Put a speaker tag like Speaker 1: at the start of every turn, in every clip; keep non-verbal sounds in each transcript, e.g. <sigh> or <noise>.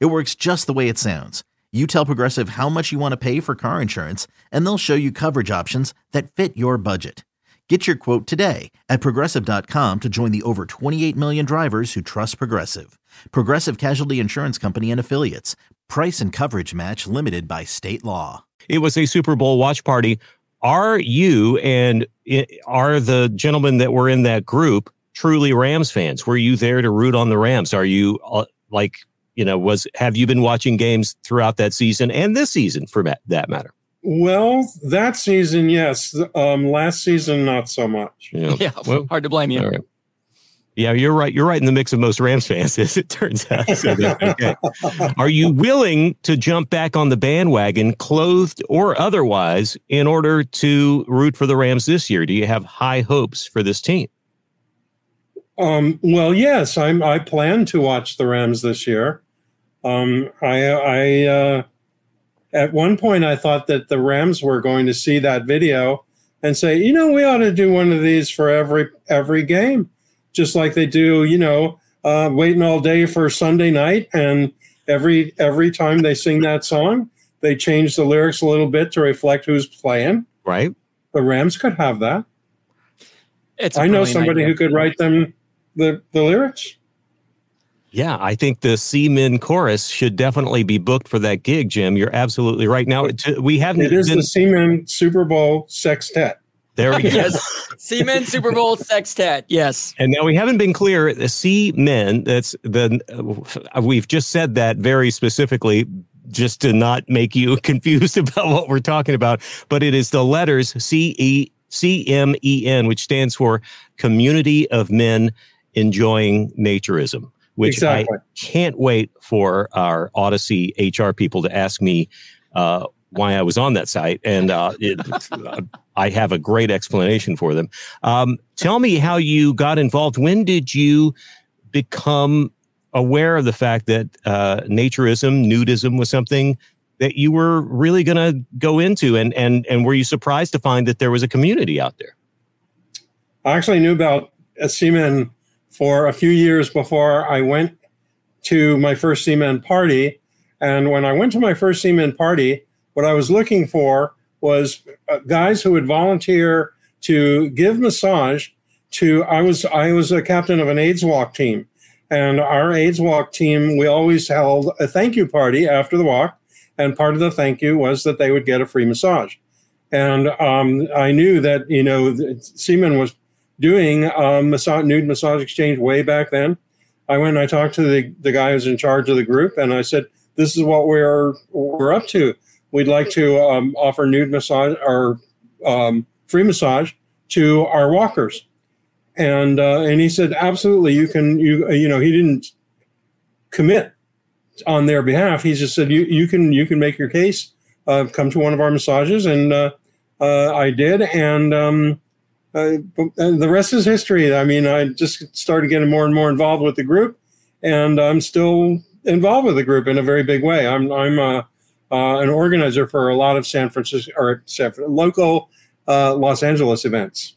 Speaker 1: It works just the way it sounds. You tell Progressive how much you want to pay for car insurance, and they'll show you coverage options that fit your budget. Get your quote today at progressive.com to join the over 28 million drivers who trust Progressive. Progressive Casualty Insurance Company and Affiliates. Price and coverage match limited by state law.
Speaker 2: It was a Super Bowl watch party. Are you and are the gentlemen that were in that group truly Rams fans? Were you there to root on the Rams? Are you uh, like you know, was have you been watching games throughout that season and this season for that matter?
Speaker 3: Well, that season, yes. Um, last season, not so much.
Speaker 4: Yeah, yeah well, hard to blame you. Right.
Speaker 2: Yeah, you're right. You're right in the mix of most Rams fans, <laughs> as it turns out. So okay. Are you willing to jump back on the bandwagon, clothed or otherwise, in order to root for the Rams this year? Do you have high hopes for this team?
Speaker 3: Um, well, yes, I'm. I plan to watch the Rams this year. Um, I, I uh, at one point I thought that the Rams were going to see that video and say, you know, we ought to do one of these for every every game, just like they do. You know, uh, waiting all day for Sunday night, and every every time they sing that song, they change the lyrics a little bit to reflect who's playing.
Speaker 2: Right.
Speaker 3: The Rams could have that. It's I know somebody idea. who could write them the the lyrics?
Speaker 2: Yeah, I think the CMEN chorus should definitely be booked for that gig, Jim. You're absolutely right. Now we haven't.
Speaker 3: It is been, the CMEN Super Bowl sextet.
Speaker 2: There we go.
Speaker 4: yes, CMEN Super Bowl sextet. Yes.
Speaker 2: And now we haven't been clear. The CMEN. That's the. Uh, we've just said that very specifically, just to not make you <laughs> confused about what we're talking about. But it is the letters C E C M E N, which stands for Community of Men enjoying naturism, which exactly. I can't wait for our Audacy HR people to ask me uh, why I was on that site. And uh, it, I have a great explanation for them. Um, tell me how you got involved. When did you become aware of the fact that uh, naturism, nudism was something that you were really going to go into? And, and, and were you surprised to find that there was a community out there?
Speaker 3: I actually knew about a CMEN for a few years before I went to my first CMEN party. And when I went to my first CMEN party, what I was looking for was uh, guys who would volunteer to give massage to I was I was a captain of an AIDS walk team. And our AIDS walk team, we always held a thank you party after the walk. And part of the thank you was that they would get a free massage. And um, I knew that, you know, CMEN was doing um, massage, nude massage exchange way back then. I went and I talked to the, the guy who's in charge of the group, and I said, "This is what we're we're up to. We'd like to um, offer nude massage or um, free massage to our walkers." And uh, and he said, "Absolutely, you can. You you know, he didn't commit on their behalf. He just said, "You you can you can make your case. Uh, come to one of our massages," and uh, uh I did, and um, uh, the rest is history. I mean, I just started getting more and more involved with the group, and I'm still involved with the group in a very big way. I'm I'm uh, uh, an organizer for a lot of San Francisco or San, local uh, Los Angeles events.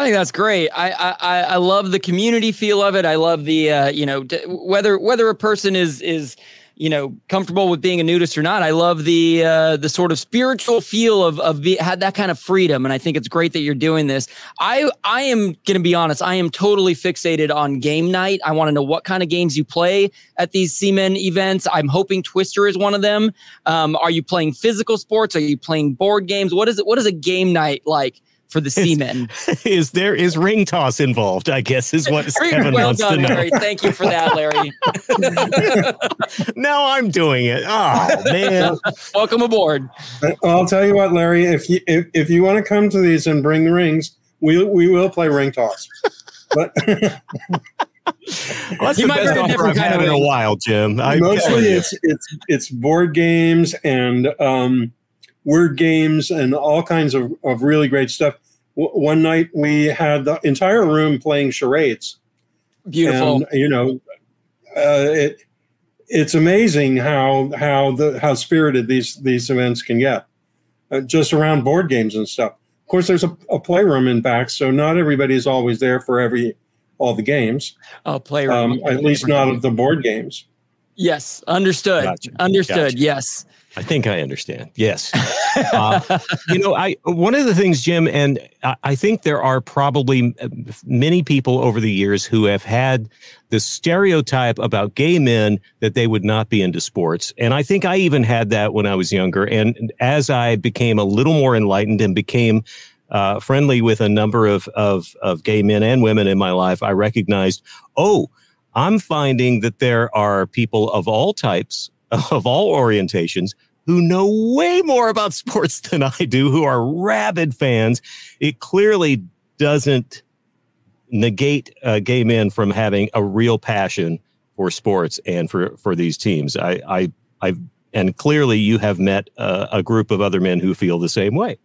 Speaker 4: I think that's great. I, I I love the community feel of it. I love the uh, you know whether whether a person is is you know comfortable with being a nudist or not. I love the uh, the sort of spiritual feel of of be, had that kind of freedom, and I think it's great that you're doing this. I I am to be honest. I am totally fixated on game night. I want to know what kind of games you play at these CMEN events. I'm hoping Twister is one of them. Um, are you playing physical sports? Are you playing board games? What is it? What is a game night like? For the CMEN.
Speaker 2: Is there is ring toss involved? I guess is what Kevin
Speaker 4: well
Speaker 2: wants
Speaker 4: done,
Speaker 2: to know.
Speaker 4: Larry. Thank you for that, Larry. <laughs>
Speaker 2: now I'm doing it. Oh man!
Speaker 4: Welcome aboard.
Speaker 3: I'll tell you what, Larry. If you if, if you want to come to these and bring the rings, we we will play ring toss. But
Speaker 2: well, that's you the best offer I've had in a while, Jim.
Speaker 3: I Mostly, it's it's it's board games and um, word games and all kinds of, of really great stuff. W- one night we had the entire room playing charades.
Speaker 4: Beautiful.
Speaker 3: And, you know, uh, it it's amazing how how the how spirited these these events can get, uh, just around board games and stuff. Of course, there's a, a playroom in back, so not everybody's always there for every all the games.
Speaker 4: Oh, playroom.
Speaker 3: Um, at least not of the board games.
Speaker 4: Yes, understood. Gotcha. Understood. Gotcha. Yes.
Speaker 2: I think I understand. Yes. uh, you know, I one of the things, Jim, and I, I, think there are probably uh, many people over the years who have had the stereotype about gay men that they would not be into sports, and I think I even had that when I was younger. And as I became a little more enlightened and became uh, friendly with a number of, of of gay men and women in my life, I recognized, oh. I'm finding that there are people of all types of all orientations who know way more about <laughs> sports than I do, who are rabid fans. It clearly doesn't negate uh, gay men from having a real passion for sports and for for these teams. I I I and clearly you have met uh, a group of other men who feel the same way.